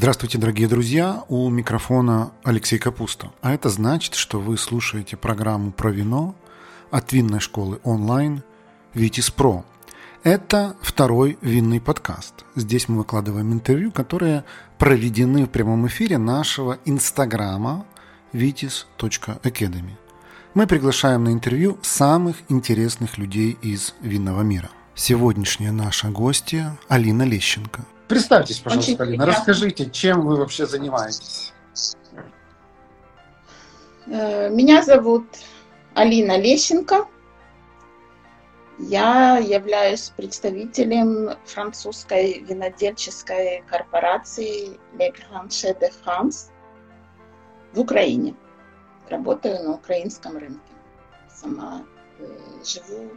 Здравствуйте, дорогие друзья! У микрофона Алексей Капуста. А это значит, что вы слушаете программу про вино от винной школы онлайн «Витис Про». Это второй винный подкаст. Здесь мы выкладываем интервью, которые проведены в прямом эфире нашего инстаграма vitis.academy. Мы приглашаем на интервью самых интересных людей из винного мира. Сегодняшняя наша гостья Алина Лещенко – Представьтесь, пожалуйста, Очень Алина, приятно. расскажите, чем вы вообще занимаетесь? Э, меня зовут Алина Лещенко. Я являюсь представителем французской винодельческой корпорации Le Grange de France в Украине. Работаю на украинском рынке. Сама э, живу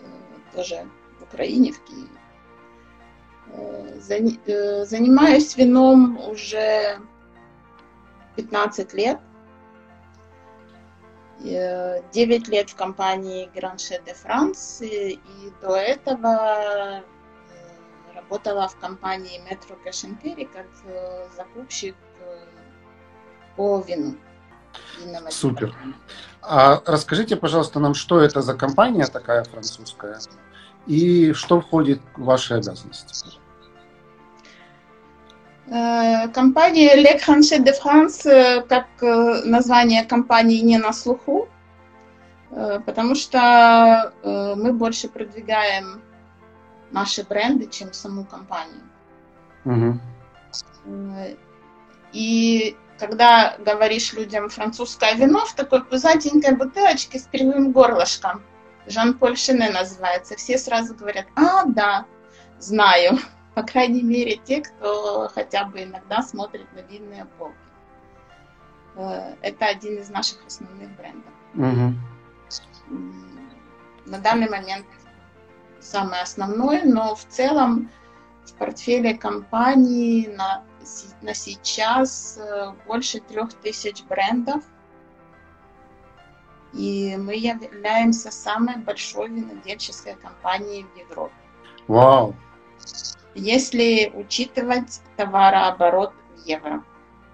э, тоже в Украине, в Киеве. Э, занимаюсь вином уже 15 лет. 9 э, лет в компании Granche de France и до этого э, работала в компании Metro Cash Carry как закупщик по вину. Супер. А расскажите, пожалуйста, нам, что это за компания такая французская и что входит в ваши обязанности? Э, компания Le Crochet de France, э, как э, название компании не на слуху, потому что мы больше продвигаем наши бренды, чем саму компанию. Угу. И когда говоришь людям французское вино в такой пузатенькой бутылочке с первым горлышком, Жан-Поль Шене называется, все сразу говорят, а, да, знаю по крайней мере, те, кто хотя бы иногда смотрит на винные полки. Э, это один из наших основных брендов. Угу. На данный момент самый основной, но в целом в портфеле компании на, на сейчас э, больше трех тысяч брендов. И мы являемся самой большой винодельческой компанией в Европе. Вау! если учитывать товарооборот в евро.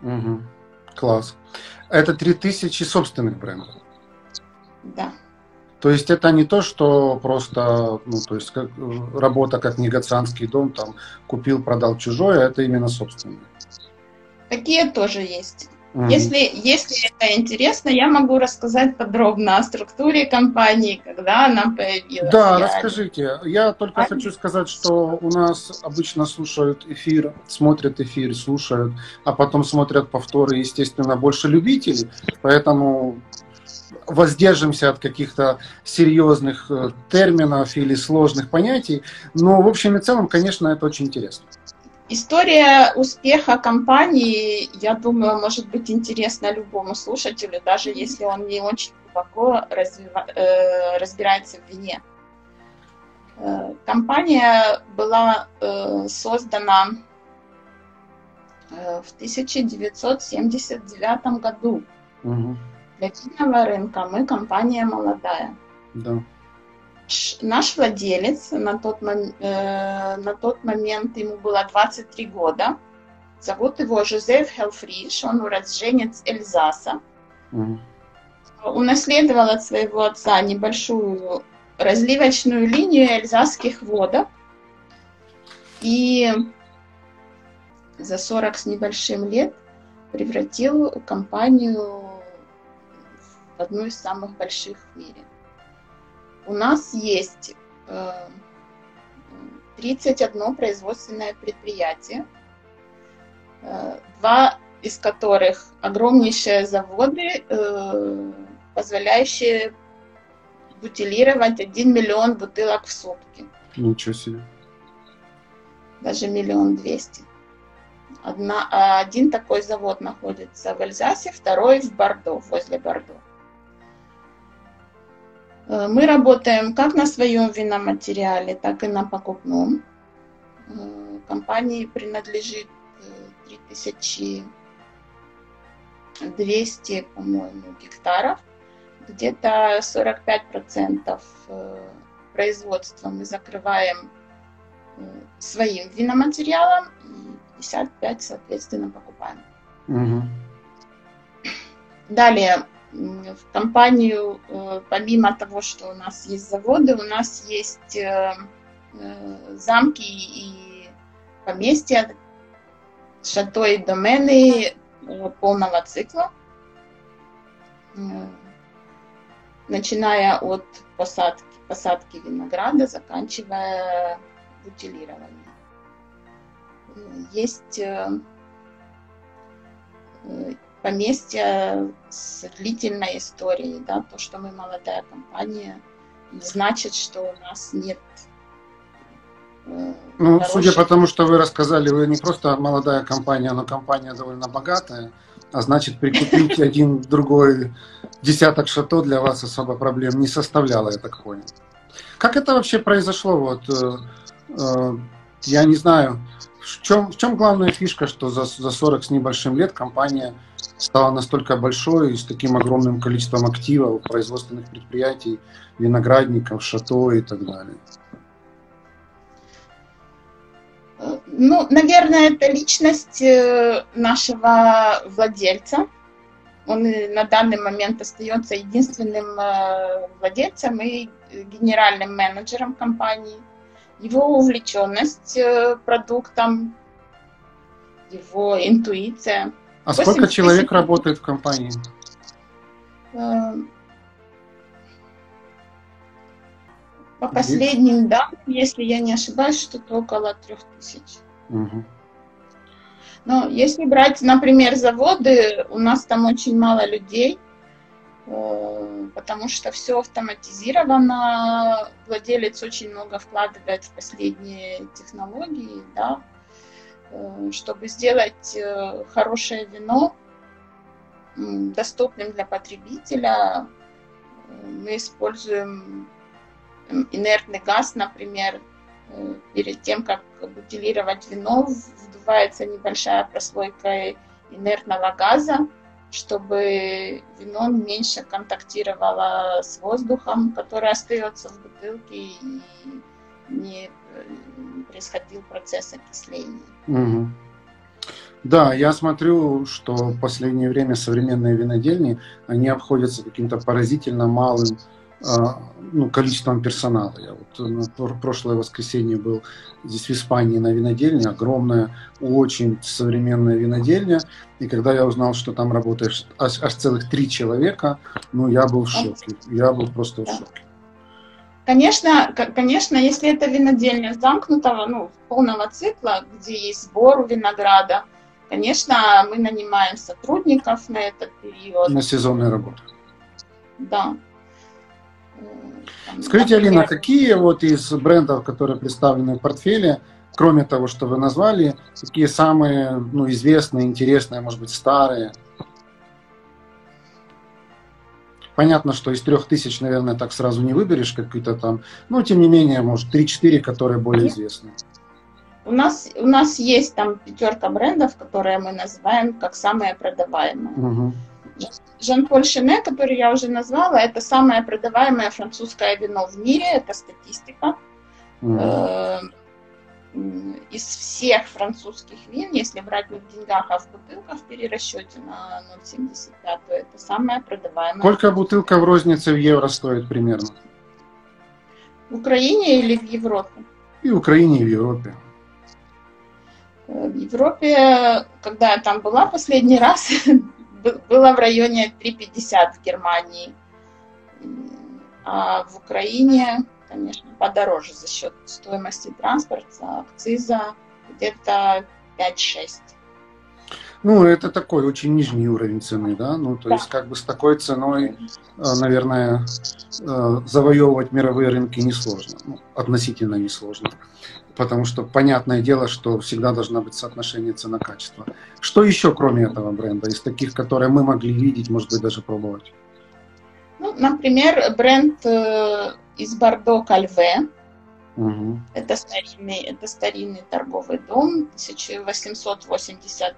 Угу. Класс. Это 3000 собственных брендов? Да. То есть это не то, что просто, ну, то есть как, работа как негацианский дом, там купил, продал чужое, это именно собственное. Такие тоже есть. Mm-hmm. Если, если это интересно, я могу рассказать подробно о структуре компании, когда она появилась. Да, я... расскажите. Я только а... хочу сказать, что у нас обычно слушают эфир, смотрят эфир, слушают, а потом смотрят повторы, естественно, больше любителей, поэтому воздержимся от каких-то серьезных э, терминов или сложных понятий. Но в общем и целом, конечно, это очень интересно. История успеха компании, я думаю, может быть интересна любому слушателю, даже если он не очень глубоко развива, э, разбирается в вине. Э, компания была э, создана э, в 1979 году. Угу. Для винного рынка мы компания молодая. Да наш владелец на тот, э, на тот момент ему было 23 года. Зовут его Жозеф Хелфриш, он уроженец Эльзаса. Mm. Унаследовал от своего отца небольшую разливочную линию эльзасских водок. И за 40 с небольшим лет превратил компанию в одну из самых больших в мире у нас есть 31 э, производственное предприятие, э, два из которых огромнейшие заводы, э, позволяющие бутилировать 1 миллион бутылок в сутки. Ничего себе. Даже миллион двести. Одна, один такой завод находится в Эльзасе, второй в Бордо, возле Бордо. Э, мы работаем как на своем виноматериале, так и на покупном. Э, компании принадлежит 3200, э, по-моему, гектаров. Где-то 45% производства мы закрываем своим виноматериалом, и 55, соответственно, покупаем. Угу. Далее, в компанию, э, помимо того, что у нас есть заводы, у нас есть э, э, замки и поместья, шато и домены полного цикла, начиная от посадки, посадки винограда, заканчивая бутилированием. Есть поместья с длительной историей, да, то, что мы молодая компания, не значит, что у нас нет э, ну, хороших... судя по тому, что вы рассказали, вы не просто молодая компания, но компания довольно богатая, а значит, прикупить один другой десяток шато для вас особо проблем не составляло, я так понял. Как это вообще произошло? Вот, э, э, я не знаю, в чем, в чем главная фишка, что за, за 40 с небольшим лет компания стала настолько большой и с таким огромным количеством активов, производственных предприятий, виноградников, шато и так далее? Ну, наверное, это личность э, нашего владельца. Он на данный момент остается единственным э, владельцем и генеральным менеджером компании. Его увлеченность э, продуктом, его интуиция – а сколько человек тысяч... работает в компании? Эм, по последним данным, если я не ошибаюсь, что-то около трех тысяч. Угу. Но если брать, например, заводы, у нас там очень мало людей, э, потому что все автоматизировано, владелец очень много вкладывает в последние технологии, да, чтобы сделать э, хорошее вино доступным для потребителя, э, мы используем инертный газ, например, перед тем, как бутилировать вино, вдувается небольшая прослойка инертного газа, чтобы вино меньше контактировало с воздухом, который остается в бутылке и не происходил процесс окисления. Угу. Да, я смотрю, что в последнее время современные винодельни, они обходятся каким-то поразительно малым а, ну, количеством персонала. Я вот на прошлое воскресенье был здесь в Испании на винодельне, огромная, очень современная винодельня. И когда я узнал, что там работает аж, аж целых три человека, ну, я был в шоке. Я был просто в шоке. Конечно, конечно, если это винодельня замкнутого, ну, полного цикла, где есть сбор винограда, конечно, мы нанимаем сотрудников на этот период. На сезонные работы. Да. Там, Скажите, например... Алина, какие вот из брендов, которые представлены в портфеле, кроме того, что вы назвали, какие самые ну, известные, интересные, может быть, старые? Понятно, что из трех тысяч, наверное, так сразу не выберешь какие-то там, но тем не менее, может, 3-4, которые более известны. У нас, у нас есть там пятерка брендов, которые мы называем как самые продаваемые. Угу. Жан-Поль Шене, который я уже назвала, это самое продаваемое французское вино в мире, это статистика. Угу из всех французских вин, если брать не в деньгах, а в бутылках в перерасчете на 0,75, то это самое продаваемое. Сколько бутылка в рознице в евро стоит примерно? В Украине или в Европе? И в Украине, и в Европе. Э, в Европе, когда я там была последний раз, было в районе 3,50 в Германии. А в Украине конечно, подороже за счет стоимости транспорта, акциза, где-то 5-6. Ну, это такой очень нижний уровень цены, да? Ну, то да. есть, как бы с такой ценой, э, наверное, э, завоевывать мировые рынки несложно. Ну, относительно несложно. Потому что понятное дело, что всегда должна быть соотношение цена-качество. Что еще, кроме этого бренда, из таких, которые мы могли видеть, может быть, даже пробовать? Ну, например, бренд э, из Бордо Кальве. Угу. Это, старинный, это старинный торговый дом 1880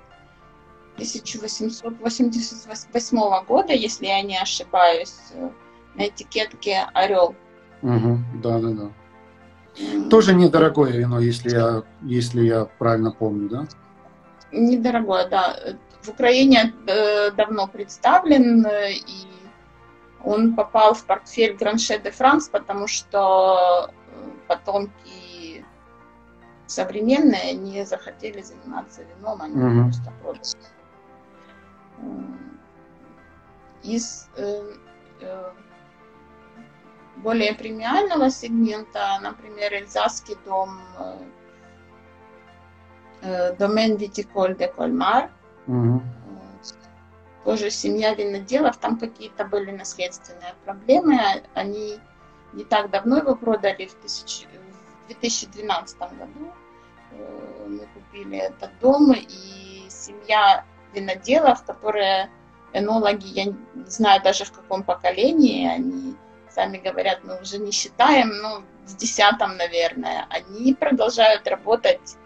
1888 года, если я не ошибаюсь, на этикетке орел. Угу, да, да, да. Тоже недорогое вино, если я, если я правильно помню, да? недорогое, да. В Украине э, давно представлен, э, и он попал в портфель Гранше де Франс, потому что э, потомки современные не захотели заниматься вином, они угу. просто продали. Из э, э, более премиального сегмента, например, Эльзасский дом Домен Витиколь де Кольмар. Тоже семья виноделов, там какие-то были наследственные проблемы. Они не так давно его продали, в, тысяч... в 2012 году. Э, мы купили этот дом, и семья виноделов, которые энологи, я не знаю даже в каком поколении, они сами говорят, мы уже не считаем, ну, в десятом, наверное, они продолжают работать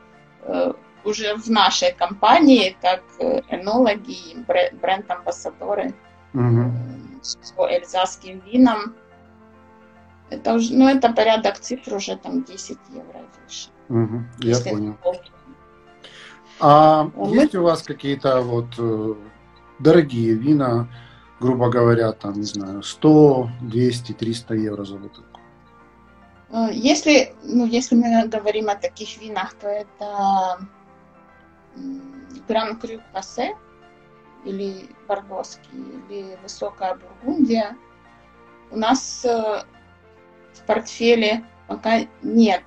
э, уже в нашей компании как э, энологи, бренд-амбассадоры угу. по эльзасским винам. Это уже, ну, это порядок цифр уже там 10 евро выше. Угу, я понял. А Мы... есть у вас какие-то вот э, дорогие вина, грубо говоря, там, не знаю, 100, 200, 300 евро за бутылку? Если, ну, если мы говорим о таких винах, то это Гран Крю Пассе или Бордоский, или Высокая Бургундия. У нас э, в портфеле пока нет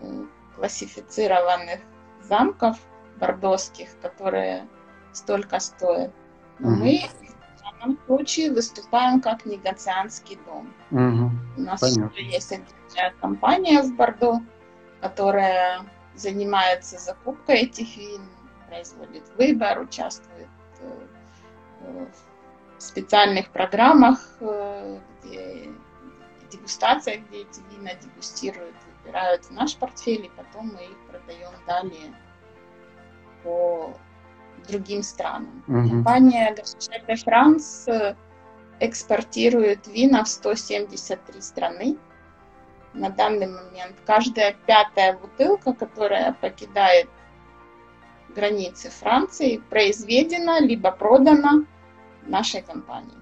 э, классифицированных замков бордоских, которые столько стоят. Но угу. мы в данном случае выступаем как негацианский дом. Угу. У нас Понятно. есть отдельная компания в Бордо, которая занимается закупкой этих вин, производит выбор, участвует э, в специальных программах, э, где дегустация, где эти вина дегустируют, выбирают в наш портфель, и потом мы их продаем далее по другим странам. Угу. Компания Гашете Франс э, экспортирует вина в 173 страны на данный момент каждая пятая бутылка, которая покидает границы Франции, произведена либо продана нашей компанией.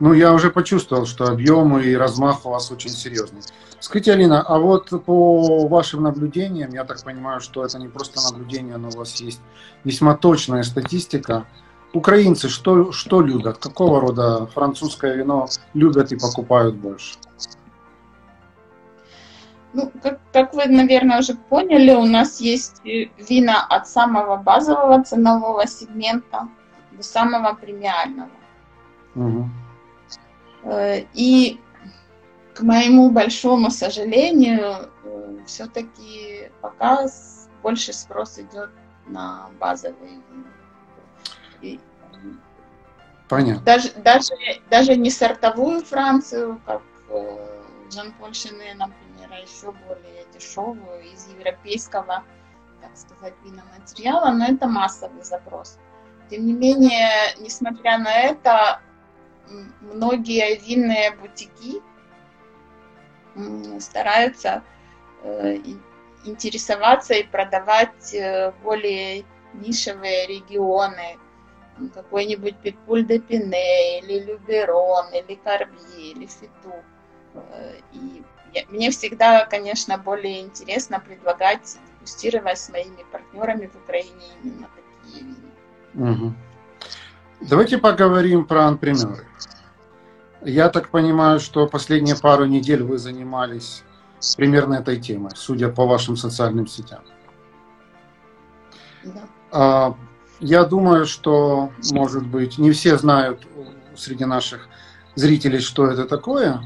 Ну, я уже почувствовал, что объемы и размах у вас очень серьезный. Скажите, Алина, а вот по вашим наблюдениям, я так понимаю, что это не просто наблюдение, но у вас есть весьма точная статистика. Украинцы что, что любят? Какого рода французское вино любят и покупают больше? Ну, как, как вы, наверное, уже поняли, у нас есть вина от самого базового ценового сегмента до самого премиального. Угу. И к моему большому сожалению, э, все-таки пока больше спрос идет на базовые вина. Понятно. Даже, даже, даже не сортовую Францию, как э, Жан-Поль Шене, например, например, а еще более дешевую из европейского, так сказать, виноматериала, но это массовый запрос. Тем не менее, несмотря на это, многие винные бутики стараются э, интересоваться и продавать э, более нишевые регионы, какой-нибудь Пикуль де Пине, или Люберон, или Карбье, или Фиту. Э, и мне всегда, конечно, более интересно предлагать дегустировать с моими партнерами в Украине именно такие вина. Угу. Давайте поговорим про анпримеры. Я так понимаю, что последние пару недель вы занимались примерно этой темой, судя по вашим социальным сетям. Да. А, я думаю, что, может быть, не все знают среди наших зрителей, что это такое.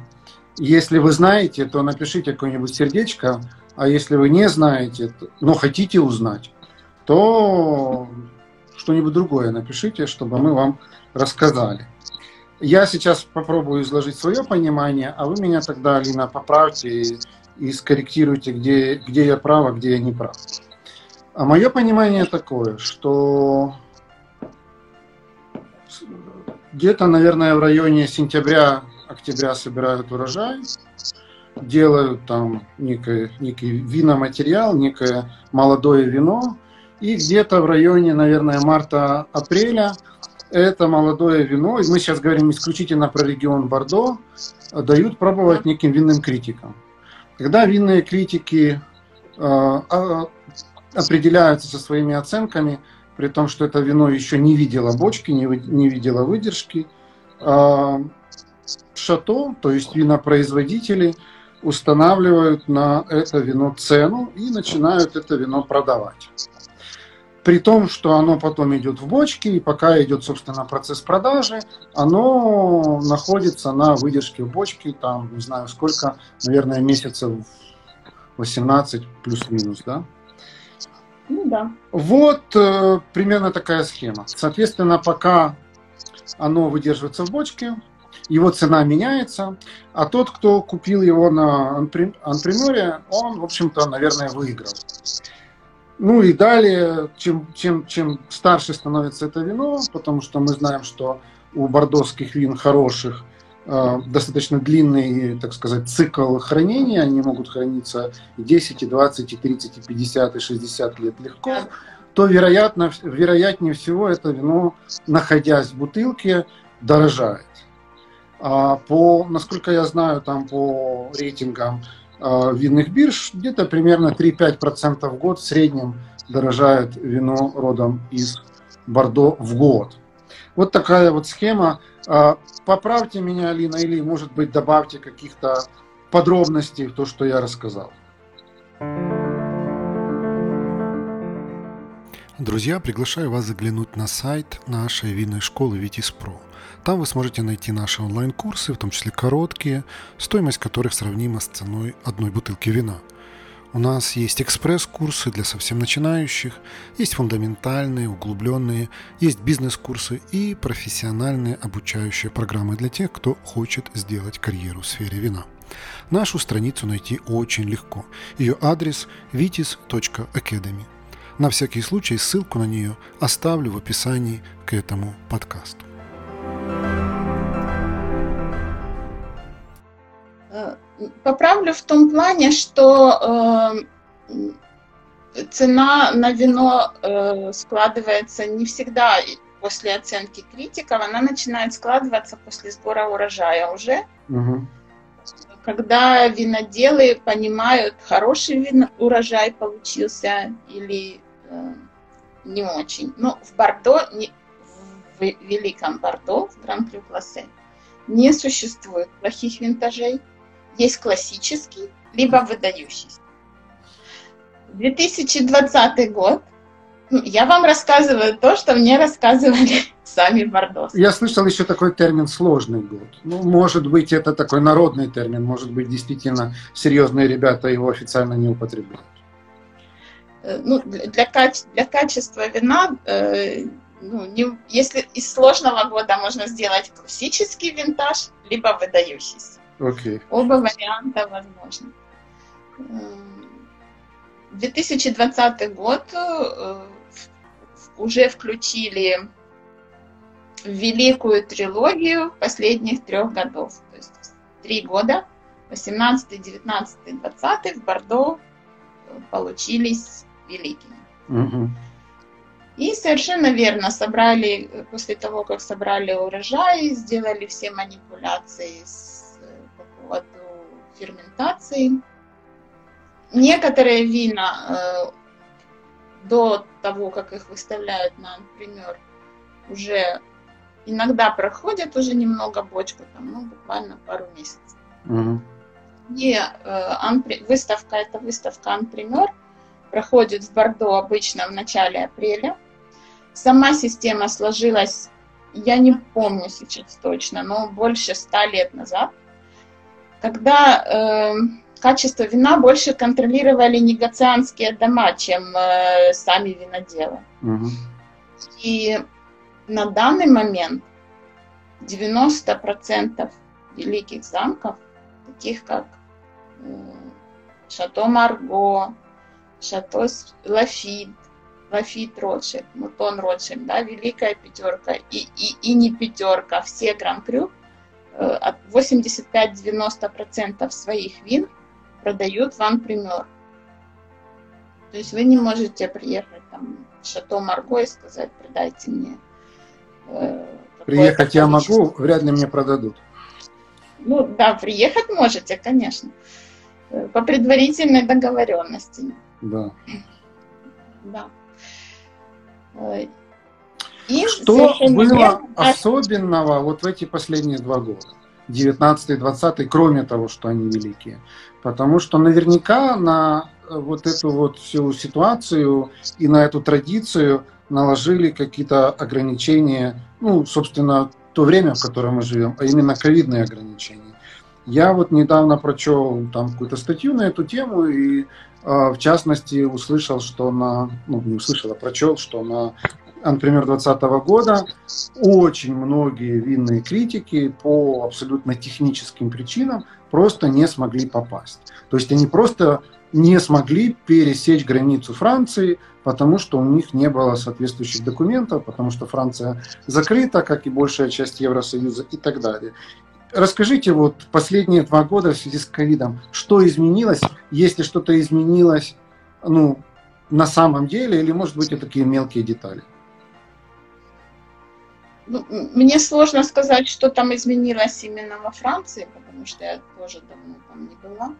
Если вы знаете, то напишите какое-нибудь сердечко, а если вы не знаете, но хотите узнать, то что-нибудь другое напишите, чтобы мы вам рассказали. Я сейчас попробую изложить свое понимание, а вы меня тогда, Алина, поправьте и, и скорректируйте, где, где я прав, а где я не прав. А мое понимание такое, что где-то, наверное, в районе сентября октября собирают урожай, делают там некий, некий виноматериал, некое молодое вино, И где-то в районе, наверное, марта-апреля это молодое вино, и мы сейчас говорим исключительно про регион Бордо, дают пробовать неким винным критикам. Когда винные критики э, определяются со своими оценками, при том, что это вино еще не видело бочки, не, не видело выдержки, э, шато, то есть винопроизводители, устанавливают на это вино цену и начинают это вино продавать. При том, что оно потом идет в бочки, и пока идет, собственно, процесс продажи, оно находится на выдержке в бочке, там, не знаю сколько, наверное, месяцев 18 плюс-минус, да? Ну да. Вот э, примерно такая схема. Соответственно, пока оно выдерживается в бочке, его цена меняется, а тот, кто купил его на анпримере, он, в общем-то, наверное, выиграл. Ну и далее, чем, чем, чем старше становится это вино, потому что мы знаем, что у бордовских вин хороших э, достаточно длинный, так сказать, цикл хранения, они могут храниться и 10, и 20, и 30, и 50, и 60 лет легко, то вероятно, вероятнее всего это вино, находясь в бутылке, дорожает. А по, насколько я знаю, там по рейтингам э, винных бирж, где-то примерно 3-5% в год в среднем дорожает вино родом из Бордо в год. Вот такая вот схема. Э, поправьте меня, Алина, или, может быть, добавьте каких-то подробностей в то, что я рассказал. Друзья, приглашаю вас заглянуть на сайт нашей винной школы Витис Про. Там вы сможете найти наши онлайн-курсы, в том числе короткие, стоимость которых сравнима с ценой одной бутылки вина. У нас есть экспресс-курсы для совсем начинающих, есть фундаментальные, углубленные, есть бизнес-курсы и профессиональные обучающие программы для тех, кто хочет сделать карьеру в сфере вина. Нашу страницу найти очень легко. Ее адрес vitis.academy. На всякий случай ссылку на нее оставлю в описании к этому подкасту. Поправлю в том плане, что э, цена на вино э, складывается не всегда после оценки критиков, она начинает складываться после сбора урожая уже. Угу. Когда виноделы понимают, хороший вино, урожай получился или э, не очень. Но в Бордо, не, в Великом Бордо, в Гран-Крю Классе, не существует плохих винтажей есть классический, либо выдающийся. 2020 год. Ну, я вам рассказываю то, что мне рассказывали сами бордосы. Я слышал еще такой термин «сложный год». Ну, может быть, это такой народный термин, может быть, действительно серьезные ребята его официально не употребляют. Э, ну, для, каче- для качества вина, э, ну, не, если из сложного года можно сделать классический винтаж, либо выдающийся. Okay. Оба варианта возможны. 2020 год э, уже включили в великую трилогию последних трех годов. То есть три года, 18, 19, 20 в Бордо э, получились великими. Угу. И совершенно верно собрали, э, после того, как собрали урожай, сделали все манипуляции с поводу ферментации. Некоторые вина э, до того, как их выставляют на, например, уже иногда проходят уже немного бочку, там, ну, буквально пару месяцев. Угу. И э, анпри... выставка, эта выставка Анпример проходит в Бордо обычно в начале апреля. Сама система сложилась, я не помню сейчас точно, но больше ста лет назад когда э, качество вина больше контролировали негацианские дома, чем э, сами виноделы. Угу. И на данный момент 90% великих замков, таких как э, Шато Марго, Шато Лафит, Лафит Ротшильд, Мутон Ротшильд, да, Великая Пятерка и, и, и не Пятерка, все Гран-Крю – 85-90% своих вин продают в анпример. То есть вы не можете приехать там в Шато Марго и сказать, продайте мне. Э, приехать я могу, вряд ли мне продадут. Ну да, приехать можете, конечно. Э, по предварительной договоренности. Да. Да. И Что было особенного вот в эти последние два года? 19-20, кроме того, что они великие. Потому что наверняка на э, вот эту вот всю ситуацию и на эту традицию наложили какие-то ограничения, ну, собственно, то время, в котором мы живем, а именно ковидные ограничения. Я вот недавно прочел там какую-то статью на эту тему и э, в частности услышал, что на, ну не услышал, а прочел, что на например, 2020 года очень многие винные критики по абсолютно техническим причинам просто не смогли попасть. То есть они просто не смогли пересечь границу Франции, потому что у них не было соответствующих документов, потому что Франция закрыта, как и большая часть Евросоюза и так далее. Расскажите, вот последние два года в связи с ковидом, что изменилось, если что-то изменилось ну, на самом деле, или, может быть, это такие мелкие детали? Ну, мне сложно сказать, что там изменилось именно во Франции, потому что я тоже давно там не была.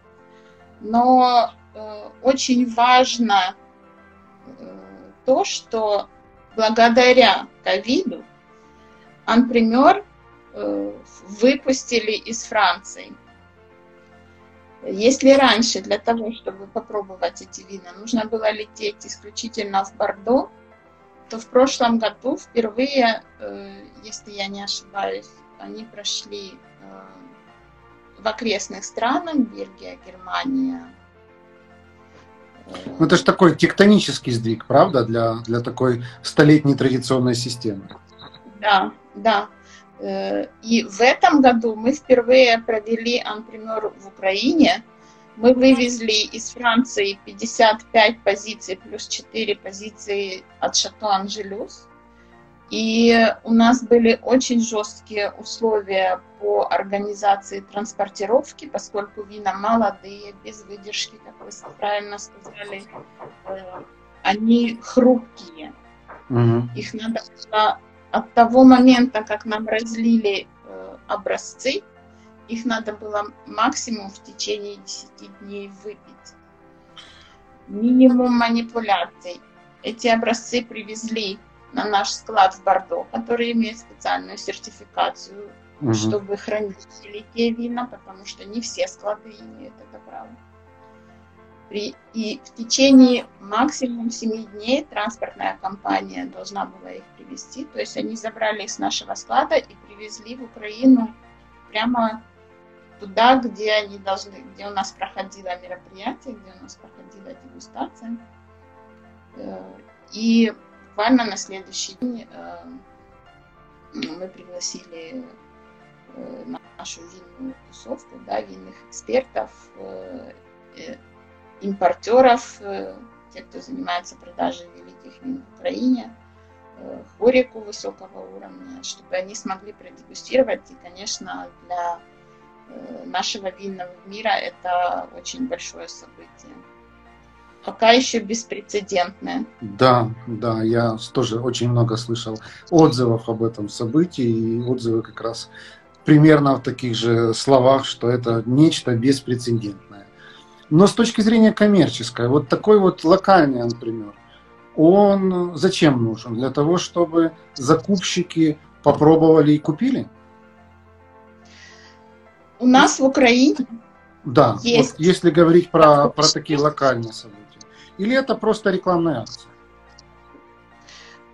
Но э, очень важно э, то, что благодаря ковиду анпример э, выпустили из Франции. Если раньше для того, чтобы попробовать эти вина, нужно было лететь исключительно в Бордо, то в прошлом году впервые, э, если я не ошибаюсь, они прошли э, в окрестных странах, Бельгия, Германия. Ну, это же такой тектонический сдвиг, правда, для, для такой столетней традиционной системы. Да, да. Э, и в этом году мы впервые провели анпример в Украине, мы вывезли из Франции 55 позиций плюс 4 позиции от Шато Анжелюс. И у нас были очень жесткие условия по организации транспортировки, поскольку вина молодые, без выдержки, как вы правильно сказали, э, они хрупкие. Угу. Их надо было от того момента, как нам разлили э, образцы, их надо было максимум в течение 10 дней выпить. Минимум манипуляций. Эти образцы привезли на наш склад в Бордо, который имеет специальную сертификацию, угу. чтобы хранить великие вина, потому что не все склады имеют это право. При, и в течение максимум 7 дней транспортная компания должна была их привезти. То есть они забрали их с нашего склада и привезли в Украину прямо туда, где они должны, где у нас проходило мероприятие, где у нас проходила дегустация. Э, и буквально на следующий день э, мы пригласили э, нашу винную тусовку, да, винных экспертов, импортеров, те, кто занимается продажей великих вин в Украине, хорику высокого уровня, чтобы они смогли продегустировать. И, конечно, для нашего винного мира это очень большое событие. Пока еще беспрецедентное. Да, да, я тоже очень много слышал отзывов об этом событии, и отзывы как раз примерно в таких же словах, что это нечто беспрецедентное. Но с точки зрения коммерческой, вот такой вот локальный, например, он зачем нужен? Для того, чтобы закупщики попробовали и купили? У нас в Украине да, есть. Вот если говорить про, про такие локальные события. Или это просто рекламная акция?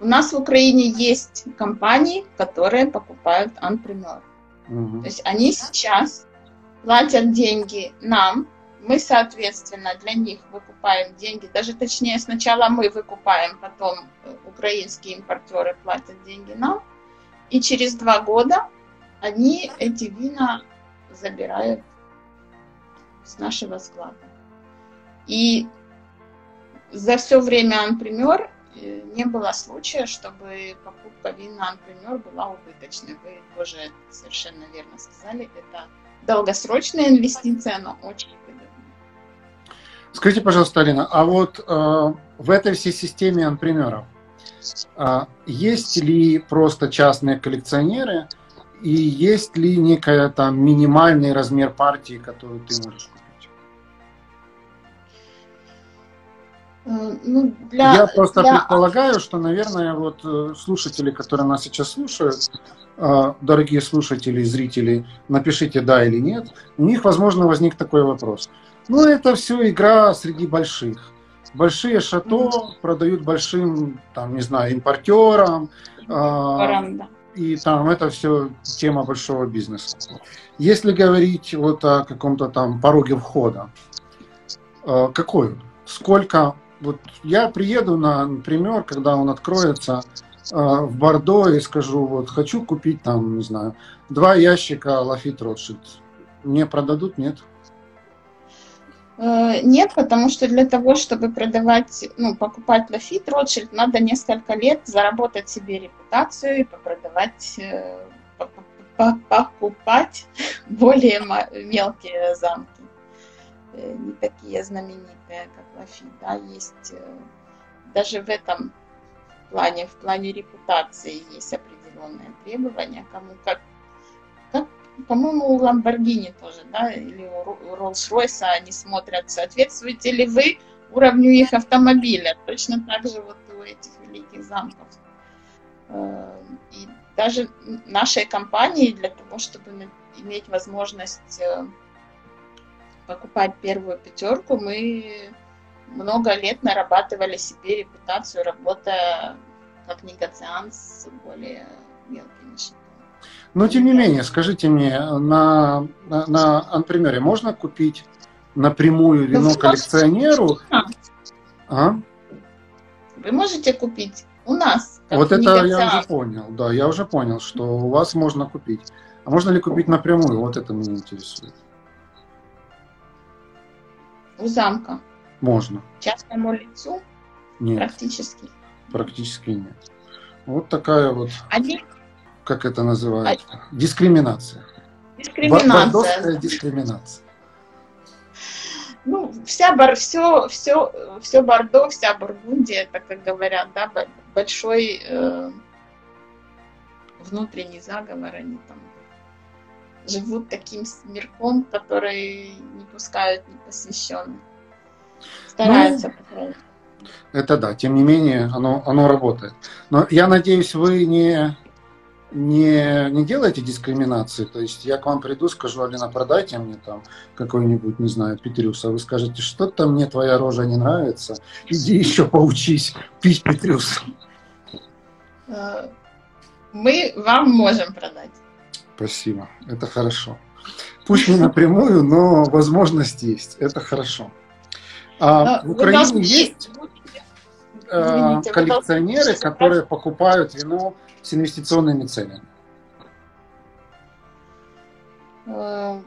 У нас в Украине есть компании, которые покупают анпример. Угу. То есть они сейчас платят деньги нам, мы, соответственно, для них выкупаем деньги, даже точнее, сначала мы выкупаем, потом э, украинские импортеры платят деньги нам, и через два года они эти вина забирают с нашего склада. И за все время анпример не было случая, чтобы покупка вина анпример была убыточной. Вы тоже совершенно верно сказали, это долгосрочная инвестиция, но очень выгодная. Скажите, пожалуйста, Алина, а вот э, в этой всей системе анпримеров э, есть ли просто частные коллекционеры и есть ли некая там минимальный размер партии, которую ты можешь купить? Э, ну, для, Я просто для... предполагаю, что, наверное, вот э, слушатели, которые нас сейчас слушают, э, дорогие слушатели, зрители, напишите да или нет, у них, возможно, возник такой вопрос – ну, это все игра среди больших. Большие шато продают большим, там, не знаю, импортерам. Э, и там это все тема большого бизнеса. Если говорить вот о каком-то там пороге входа, э, какой? Сколько? Вот я приеду на, например, когда он откроется э, в Бордо и скажу, вот хочу купить там, не знаю, два ящика Лафит Ротшильд. Мне продадут? Нет. Э, нет, потому что для того, чтобы продавать, ну, покупать Лафит Ротшильд, надо несколько лет заработать себе репутацию и попродавать, э, покупать более мелкие замки. Э, не такие знаменитые, как Лафит. Да, есть даже в этом плане, в плане репутации есть определенные требования, кому как по-моему, у Lamborghini тоже, да, или у Rolls-Royce они смотрят, соответствуете ли вы уровню их автомобиля. Точно так же вот у этих великих замков. Э, и даже нашей компании для того, чтобы иметь возможность э, покупать первую пятерку, мы много лет нарабатывали себе репутацию, работая как негациант с более мелкими но тем не менее, скажите мне, на, на, на Анпримере можно купить напрямую вино коллекционеру? А? Вы можете купить у нас. Вот это я уже понял, да, я уже понял, что у вас можно купить. А можно ли купить напрямую? Вот это меня интересует. У замка. Можно. Частному лицу? Нет. Практически. Практически нет. Вот такая вот. Они как это называют? А... Дискриминация. Дискриминация. дискриминация. Ну, вся бар, все, все, все Бордо, вся Бургундия, это, как говорят, да, большой э, внутренний заговор, они там живут таким мирком, который не пускают непосвященных. Стараются, ну, Это да, тем не менее, оно, оно работает. Но я надеюсь, вы не не, не делайте дискриминации. То есть я к вам приду, скажу, Алина, продайте мне там какой-нибудь, не знаю, Петрюс, а вы скажете, что-то мне твоя рожа не нравится, иди еще поучись пить Петрюс. Э, мы вам можем продать. Спасибо, это хорошо. Пусть не напрямую, но возможность есть, это хорошо. А в Украине есть э, коллекционеры, которые покупают вино с инвестиционными целями? Э,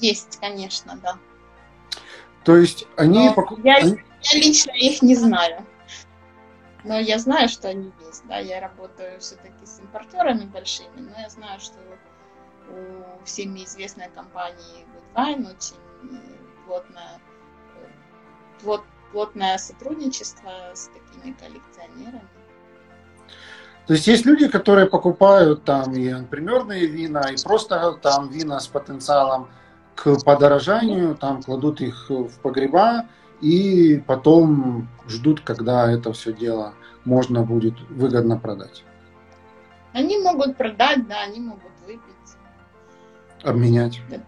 есть, конечно, да. То есть они... Я, я лично их не знаю. Но я знаю, что они есть. Да, я работаю все-таки с импортерами большими, но я знаю, что у всеми известной компании Goodwine очень плотное, плот, плотное сотрудничество с такими коллекционерами. То есть есть люди, которые покупают там и примерные вина, и просто там вина с потенциалом к подорожанию, там кладут их в погреба и потом ждут, когда это все дело можно будет выгодно продать. Они могут продать, да, они могут выпить. Обменять. Это.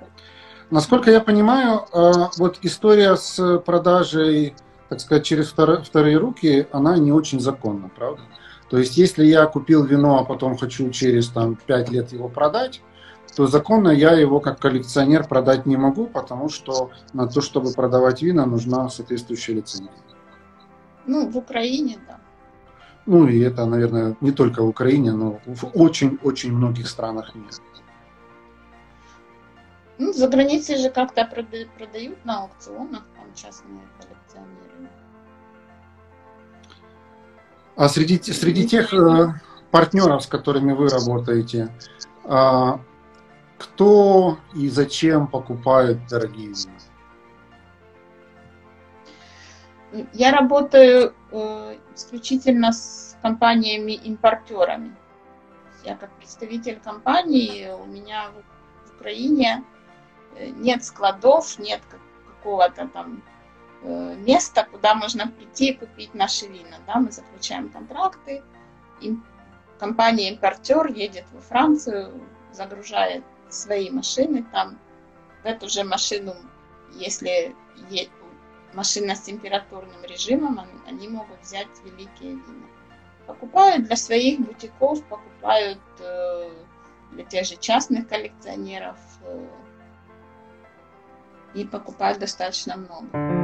Насколько я понимаю, э, вот история с продажей, так сказать, через вторые руки, она не очень законна, правда? То есть, если я купил вино, а потом хочу через там, 5 лет его продать, то законно я его как коллекционер продать не могу, потому что на то, чтобы продавать вина, нужна соответствующая лицензия. Ну, в Украине, да. Ну, и это, наверное, не только в Украине, но в очень-очень многих странах мира. Ну, за границей же как-то продают на аукционах там частные коллекционеры. А среди, среди тех э, партнеров, с которыми вы работаете, э, кто и зачем покупает дорогие вина? Я работаю э, исключительно с компаниями-импортерами. Я как представитель компании, у меня в, Украине э, нет складов, нет какого-то там э, места, куда можно прийти и купить наши вина. Да? Мы заключаем контракты, им, компания-импортер едет во Францию, загружает свои машины там, в эту же машину, если машина с температурным режимом, они могут взять великие вина. Покупают для своих бутиков, покупают э, для тех же частных коллекционеров э, и покупают достаточно много.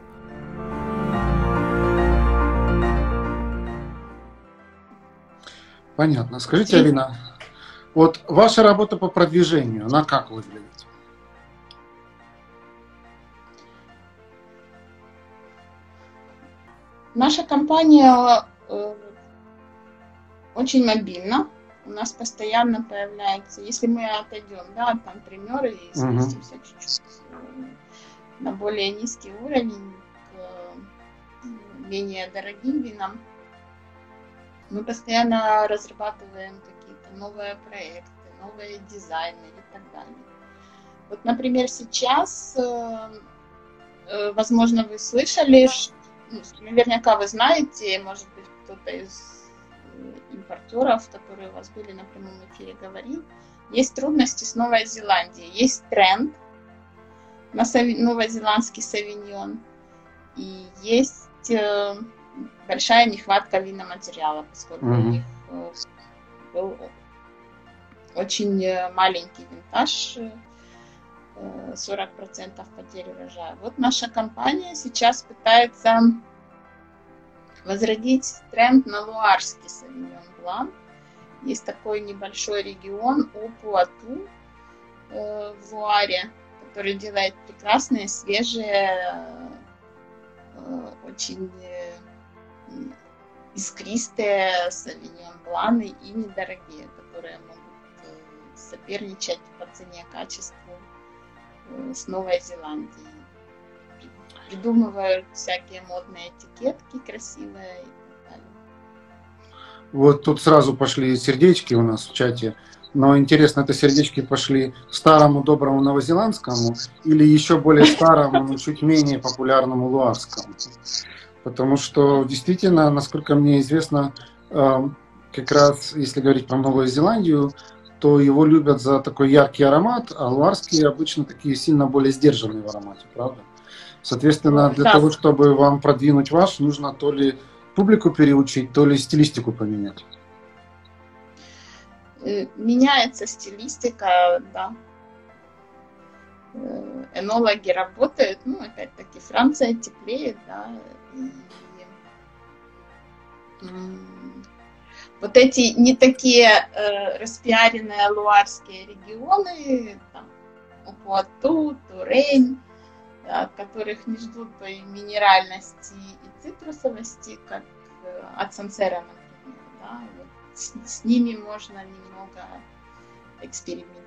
Понятно. Скажите, Алина, вот ваша работа по продвижению, она как выглядит? Наша компания э, очень мобильна. У нас постоянно появляется, если мы отойдем да, от там примеры и спустимся uh-huh. чуть-чуть э, на более низкий уровень к менее дорогим винам, мы постоянно разрабатываем какие-то новые проекты, новые дизайны и так далее. Вот, например, сейчас, возможно, вы слышали, ну, наверняка вы знаете, может быть, кто-то из э, импортеров, которые у вас были на прямом эфире, говорил, есть трудности с Новой Зеландией, есть тренд на новозеландский савиньон, и есть э, большая нехватка виноматериала, поскольку mm-hmm. у них э, был очень э, маленький винтаж, 40% потерь урожая. Вот наша компания сейчас пытается возродить тренд на луарский савиньон блан. Есть такой небольшой регион Опуату э, в Луаре, который делает прекрасные, свежие, э, очень э, искристые савиньон бланы и недорогие, которые могут э, соперничать по цене качеству Э, с Новой Зеландии. Придумывают всякие модные этикетки красивые и так далее. Вот тут сразу пошли сердечки у нас в чате. Но интересно, это сердечки пошли старому доброму новозеландскому или еще более старому, но чуть менее популярному луарскому? Потому что действительно, насколько мне известно, э, как раз если говорить про Новую Зеландию, то его любят за такой яркий аромат, а луарские обычно такие сильно более сдержанные в аромате, правда? Соответственно, для да. того, чтобы вам продвинуть ваш, нужно то ли публику переучить, то ли стилистику поменять. Э, меняется стилистика, да. Э, энологи работают, ну, опять-таки, Франция теплее, да, вот эти не такие э, распиаренные луарские регионы, там, Пуату, Турень, да, от которых не ждут той минеральности и цитрусовости, как э, от Сансера, например. Да, вот с, с ними можно немного экспериментировать.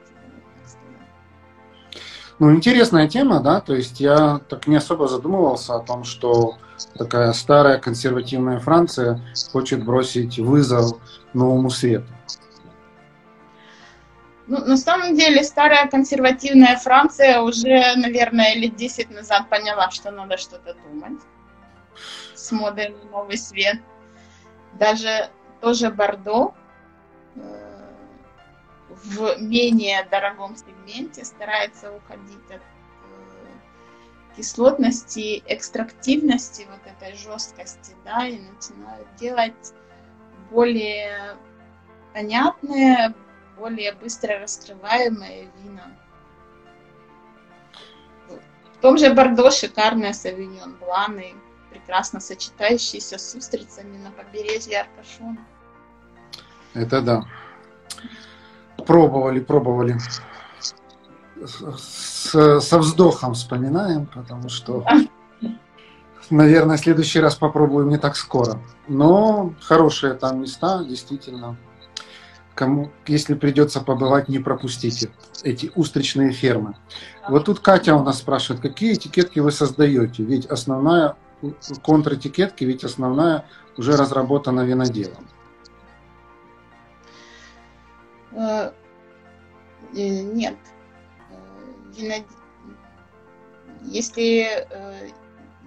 Ну, интересная тема, да, то есть я так не особо задумывался о том, что такая старая консервативная Франция хочет бросить вызов новому свету. Ну, на самом деле, старая консервативная Франция уже, наверное, лет 10 назад поняла, что надо что-то думать с модой новый свет. Даже тоже Бордо в менее дорогом сегменте старается уходить от кислотности, экстрактивности, вот этой жесткости, да, и начинают делать более понятные, более быстро раскрываемые вина. В том же Бордо шикарные савиньон бланы, прекрасно сочетающийся с устрицами на побережье Аркашона. Это да. Пробовали, пробовали. С, со вздохом вспоминаем, потому что, наверное, в следующий раз попробуем не так скоро. Но хорошие там места, действительно. Кому, если придется побывать, не пропустите эти устричные фермы. Вот тут Катя у нас спрашивает, какие этикетки вы создаете? Ведь основная контр-этикетки, ведь основная уже разработана виноделом. Нет. Э, если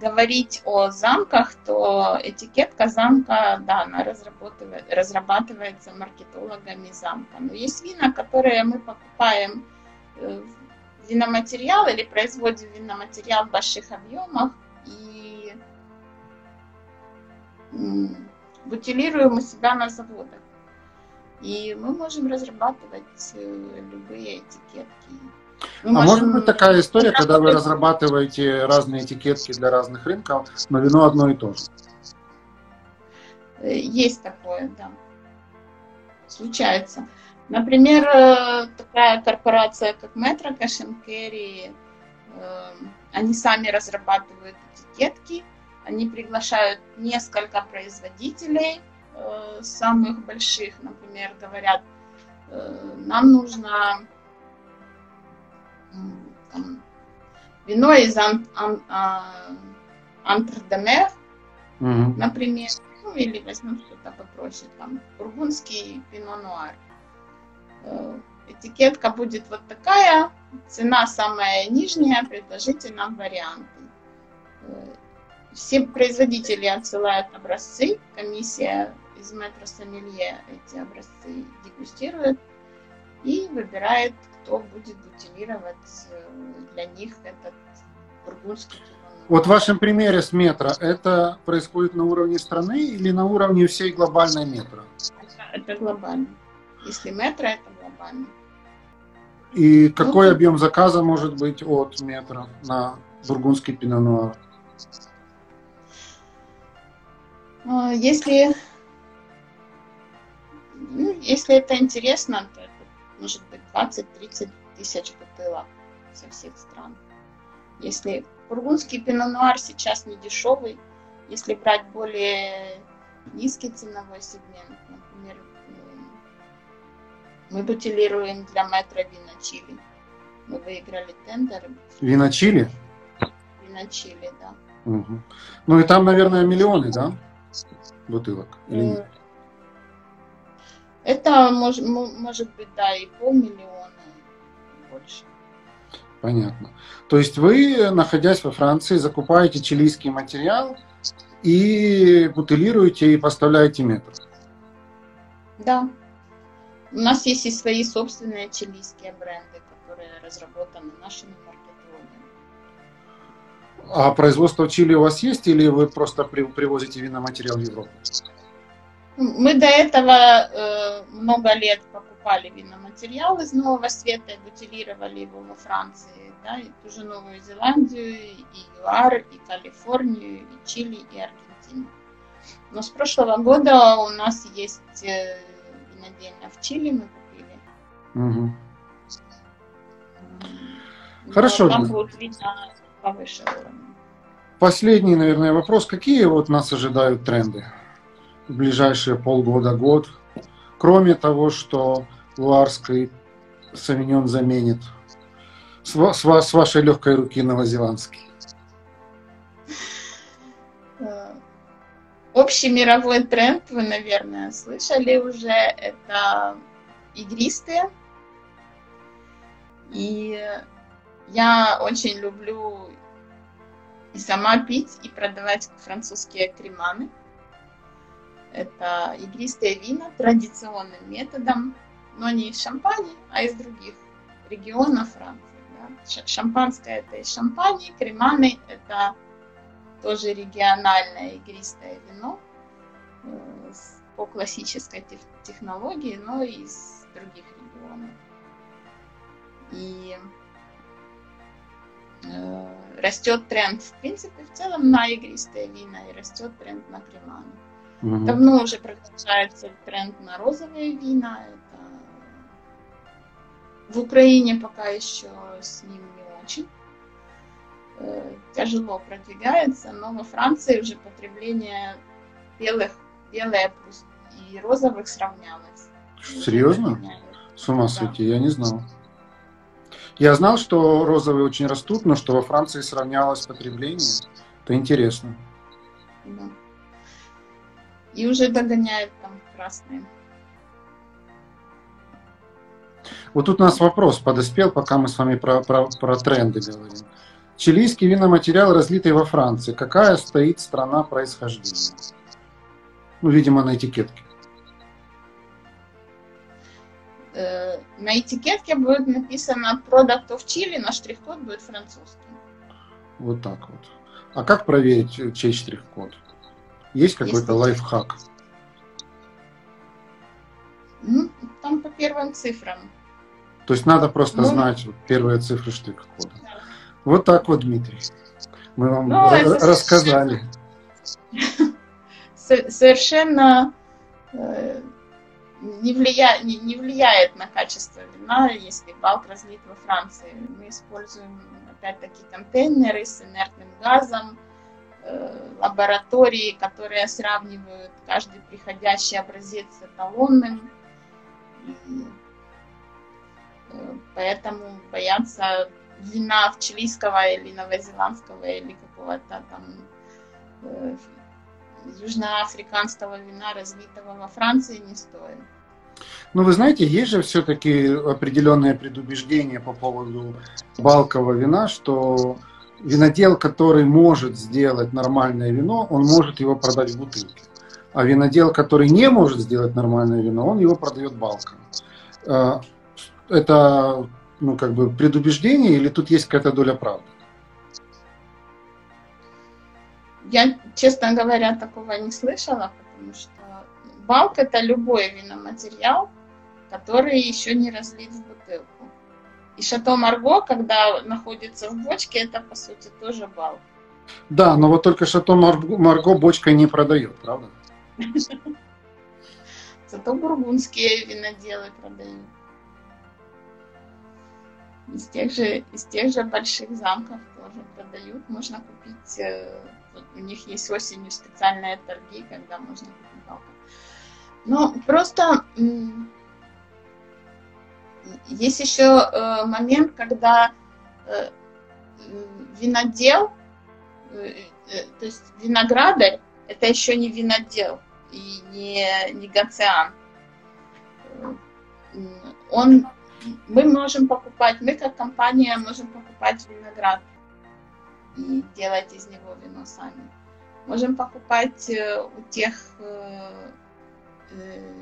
говорить о замках, то этикетка замка, да, она разрабатывает, разрабатывается маркетологами замка. Но есть вина, которые мы покупаем виноматериал или производим виноматериал в больших объемах и бутилируем у себя на заводах. И мы можем разрабатывать э, любые этикетки. Мы а можем... может быть такая история, когда вы разрабатываете разные этикетки для разных рынков, но вино одно и то же? Э, есть такое, да. Случается. Например, э, такая корпорация, как Metro Cash Carry, они сами разрабатывают этикетки, они приглашают несколько производителей, э, самых больших, например, говорят, э, нам нужно там, вино из ан, ан, а, Антрдемер, mm-hmm. например, ну или возьмем что-то попроще, там, бургундский пино нуар. Э, этикетка будет вот такая, цена самая нижняя, предложите нам варианты. Все производители отсылают образцы, комиссия из метро Сомелье эти образцы дегустирует и выбирает, кто будет бутилировать э, для них этот бургундский Вот в вашем примере с метро, это происходит на уровне страны или на уровне всей глобальной метро? Это, это глобально. Если метро, это глобально. И какой ну, объем заказа может быть от метра на бургундский пинонуар? Если, ну, если это интересно, то это может быть 20-30 тысяч бутылок со всех стран. Если бургундский пинонуар сейчас не дешевый, если брать более низкий ценовой сегмент, например, мы бутилируем для метро вина Чили. Мы выиграли тендер. Вина Чили? Вина Чили, да. Угу. Ну и там, наверное, миллионы, да? Бутылок? Или нет? Это может, может быть, да, и полмиллиона, и больше. Понятно. То есть вы, находясь во Франции, закупаете чилийский материал и бутылируете и поставляете метр? Да. У нас есть и свои собственные чилийские бренды, которые разработаны нашими маркетологами. А производство в Чили у вас есть или вы просто привозите виноматериал в Европу? Мы до этого э, много лет покупали виноматериал из Нового Света и бутилировали его во Франции, да, и ту же Новую Зеландию, и ЮАР, и Калифорнию, и Чили, и Аргентину. Но с прошлого года у нас есть э, винодельня в Чили мы купили. Угу. Хорошо. Там будет видно повыше уровня. Последний, наверное, вопрос. Какие вот нас ожидают тренды в ближайшие полгода-год? Кроме того, что луарский савиньон заменит с, с, с вашей легкой руки новозеландский. Общий мировой тренд, вы, наверное, слышали уже, это игристые. И я очень люблю и сама пить, и продавать французские креманы. Это игристые вина традиционным методом, но не из Шампани, а из других регионов Франции. Да. Шампанское это из Шампани, креманы это тоже региональное игристое вино э, по классической технологии, но из других регионов. И э, растет тренд, в принципе, в целом на игристые вина и растет тренд на креманы. Угу. Давно уже продолжается тренд на розовые вина. Это в Украине пока еще с ним не очень э, тяжело продвигается, но во Франции уже потребление белых, белое и розовых сравнялось. Серьезно? С ума сойти, да. я не знал. Я знал, что розовые очень растут, но что во Франции сравнялось потребление. Это интересно. Да. И уже догоняют там красные. Вот тут у нас вопрос подоспел, пока мы с вами про, про, про тренды говорим. Чилийский виноматериал, разлитый во Франции. Какая стоит страна происхождения? Ну, видимо, на этикетке. Э, на этикетке будет написано Product of Chile, но штрих-код будет французский. Вот так вот. А как проверить, чей штрих-код? Есть какой-то лайфхак? Ну, там по первым цифрам. То есть надо просто ну, знать первые цифры штрих-кода. Да. Вот так вот, Дмитрий. Мы вам ну, рассказали. Совершенно э, не, влия... не, не влияет на качество вина, если балк разлит во Франции. Мы используем, опять-таки, контейнеры с инертным газом, лаборатории, которые сравнивают каждый приходящий образец с эталонным. Э, поэтому бояться вина в чилийского или новозеландского или какого-то там э, южноафриканского вина, разлитого во Франции, не стоит. Ну, вы знаете, есть же все-таки определенное предубеждение по поводу балкового вина, что винодел, который может сделать нормальное вино, он может его продать в бутылке. А винодел, который не может сделать нормальное вино, он его продает балком. Э, это ну, как бы предубеждение или тут есть какая-то доля правды? Я, честно говоря, такого не слышала, потому что балк это любой виноматериал, который еще не разлит в бутылку. И шато Марго, когда находится в бочке, это по сути тоже балк. Да, но вот только шато Марго бочкой не продает, правда? Зато бургундские виноделы продают. Из тех же, из тех же больших замков тоже продают. Можно купить, э, вот у них есть осенью специальные торги, когда можно купить балкон. Ну, просто есть еще э, момент, когда э, винодел, то есть виноградарь, это еще не винодел и не негациан. Он мы можем покупать, мы как компания можем покупать виноград и делать из него вино сами. Можем покупать э, у тех э, э,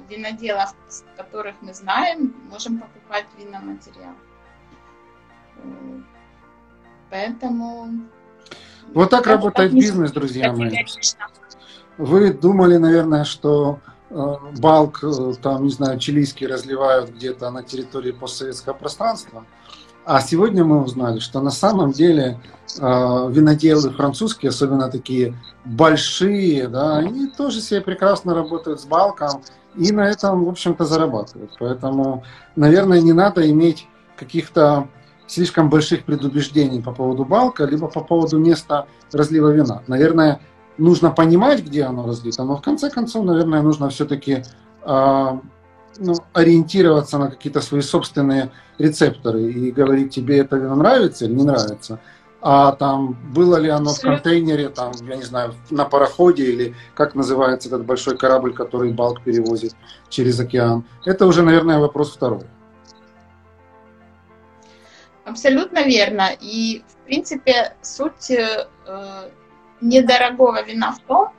виноделов, которых мы знаем, можем покупать виноматериал. Поэтому... Вот так работает бизнес, друзья мои. Вы думали, наверное, что Э, балк, э, там, не знаю, чилийский разливают где-то на территории постсоветского пространства. А сегодня мы узнали, что на самом деле э, виноделы французские, особенно такие большие, да, они тоже себе прекрасно работают с балком и на этом, в общем-то, зарабатывают. Поэтому, наверное, не надо иметь каких-то слишком больших предубеждений по поводу балка, либо по поводу места разлива вина. Наверное, нужно понимать, где оно разлито, но в конце концов, наверное, нужно все-таки э, а, ну, ориентироваться на какие-то свои собственные рецепторы и говорить, тебе это нравится или не нравится. А там было ли оно в контейнере, там, я не знаю, на пароходе или как называется этот большой корабль, который балк перевозит через океан. Это уже, наверное, вопрос второй. Абсолютно верно. И, в принципе, суть э, недорогого вина в том,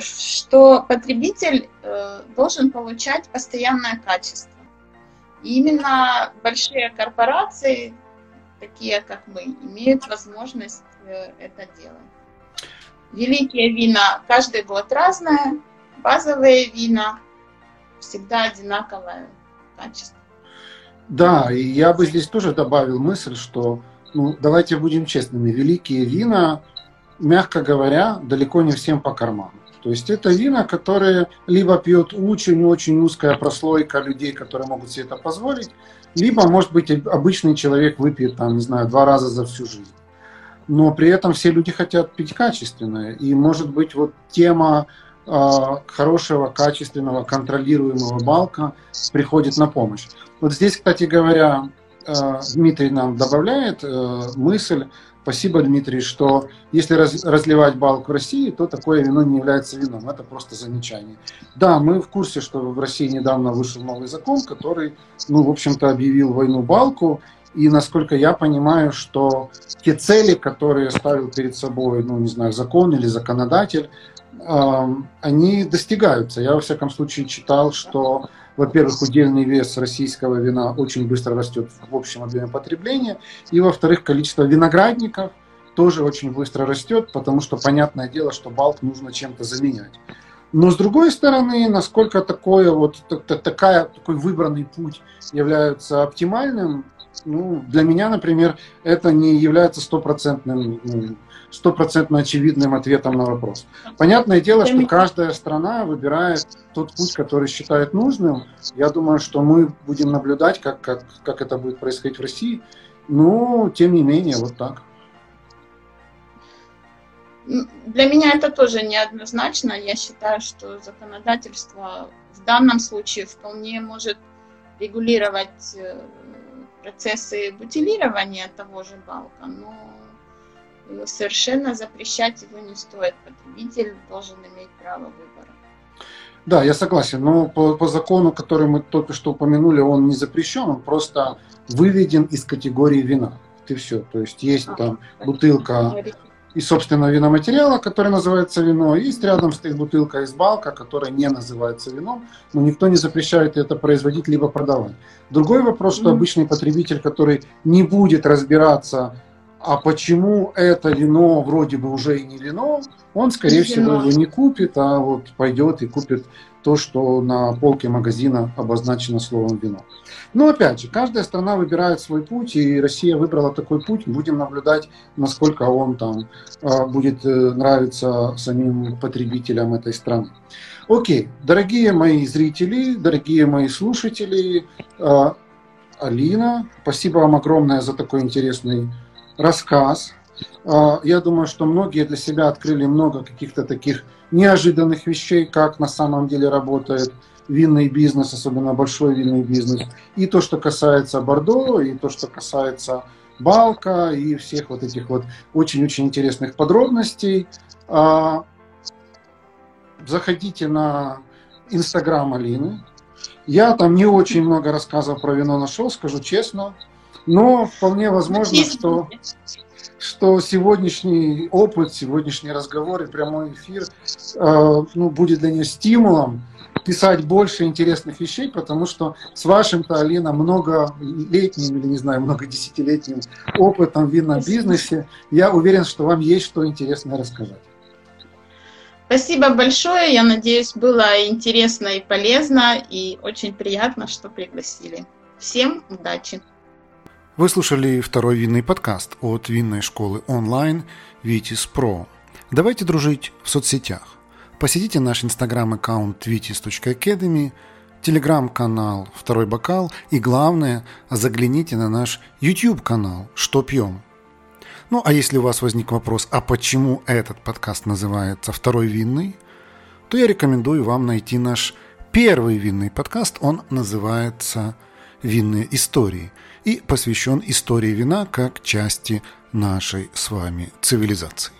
что потребитель э, должен получать постоянное качество. И именно большие корпорации, такие как мы, имеют возможность э, это делать. Великие вина каждый год разное, базовые вина всегда одинаковое качество. Да, и я бы здесь тоже добавил мысль, что ну, давайте будем честными, великие вина, мягко говоря, далеко не всем по карману. То есть это вина, которые либо пьет очень-очень узкая прослойка людей, которые могут себе это позволить, либо, может быть, обычный человек выпьет, там, не знаю, два раза за всю жизнь. Но при этом все люди хотят пить качественное. И, может быть, вот тема э, хорошего, качественного, контролируемого балка приходит на помощь. Вот здесь, кстати говоря, э, Дмитрий нам добавляет э, мысль Спасибо, Дмитрий, что если раз, разливать балк в России, то такое вино не является вином. Это просто замечание. Да, мы в курсе, что в России недавно вышел новый закон, который, ну, в общем-то, объявил войну балку. И насколько я понимаю, что те цели, которые ставил перед собой, ну, не знаю, закон или законодатель, э, они достигаются. Я, во всяком случае, читал, что во-первых, удельный вес российского вина очень быстро растет в общем объеме потребления, и, во-вторых, количество виноградников тоже очень быстро растет, потому что понятное дело, что балк нужно чем-то заменять. Но с другой стороны, насколько такое вот, такая, такой выбранный путь является оптимальным, ну, для меня, например, это не является стопроцентным ну, стопроцентно очевидным ответом на вопрос. Понятное дело, что каждая страна выбирает тот путь, который считает нужным. Я думаю, что мы будем наблюдать, как, как, как это будет происходить в России. Но, тем не менее, вот так. Для меня это тоже неоднозначно. Я считаю, что законодательство в данном случае вполне может регулировать э, процессы бутилирования того же балка, но совершенно запрещать его не стоит. Потребитель должен иметь право выбора. Да, я согласен. Но по, по закону, который мы только что упомянули, он не запрещен, он просто выведен из категории вина. И все. То есть есть а, там бутылка из собственного виноматериала, который называется вино, и есть рядом стоит бутылка из балка, которая не называется вином, но никто не запрещает это производить либо продавать. Другой вопрос, что обычный потребитель, который не будет разбираться а почему это вино вроде бы уже и не вино, он, скорее не всего, его не купит, а вот пойдет и купит то, что на полке магазина обозначено словом вино. Но опять же, каждая страна выбирает свой путь, и Россия выбрала такой путь. Будем наблюдать, насколько он там а, будет э, нравиться самим потребителям этой страны. Окей, дорогие мои зрители, дорогие мои слушатели, а, Алина, спасибо вам огромное за такой интересный рассказ. А, я думаю, что многие для себя открыли много каких-то таких неожиданных вещей, как на самом деле работает винный бизнес, особенно большой винный бизнес. И то, что касается Бордо, и то, что касается Балка, и всех вот этих вот очень-очень интересных подробностей. А, заходите на Инстаграм Алины. Я там не очень много рассказов про вино нашел, скажу честно. Но вполне возможно, что, что сегодняшний опыт, сегодняшний разговор и прямой эфир э, ну, будет для нее стимулом писать больше интересных вещей, потому что с вашим-то, Алина, многолетним или, не знаю, многодесятилетним опытом в винном бизнесе, я уверен, что вам есть что интересное рассказать. Спасибо большое. Я надеюсь, было интересно и полезно, и очень приятно, что пригласили. Всем удачи! Вы слушали второй винный подкаст от винной школы онлайн Vitis Pro. Давайте дружить в соцсетях. Посетите наш инстаграм-аккаунт vitis.academy, телеграм-канал «Второй бокал» и, главное, загляните на наш YouTube-канал «Что пьем?». Ну, а если у вас возник вопрос, а почему этот подкаст называется «Второй винный?», то я рекомендую вам найти наш первый винный подкаст. Он называется «Винные истории» и посвящен истории вина как части нашей с вами цивилизации.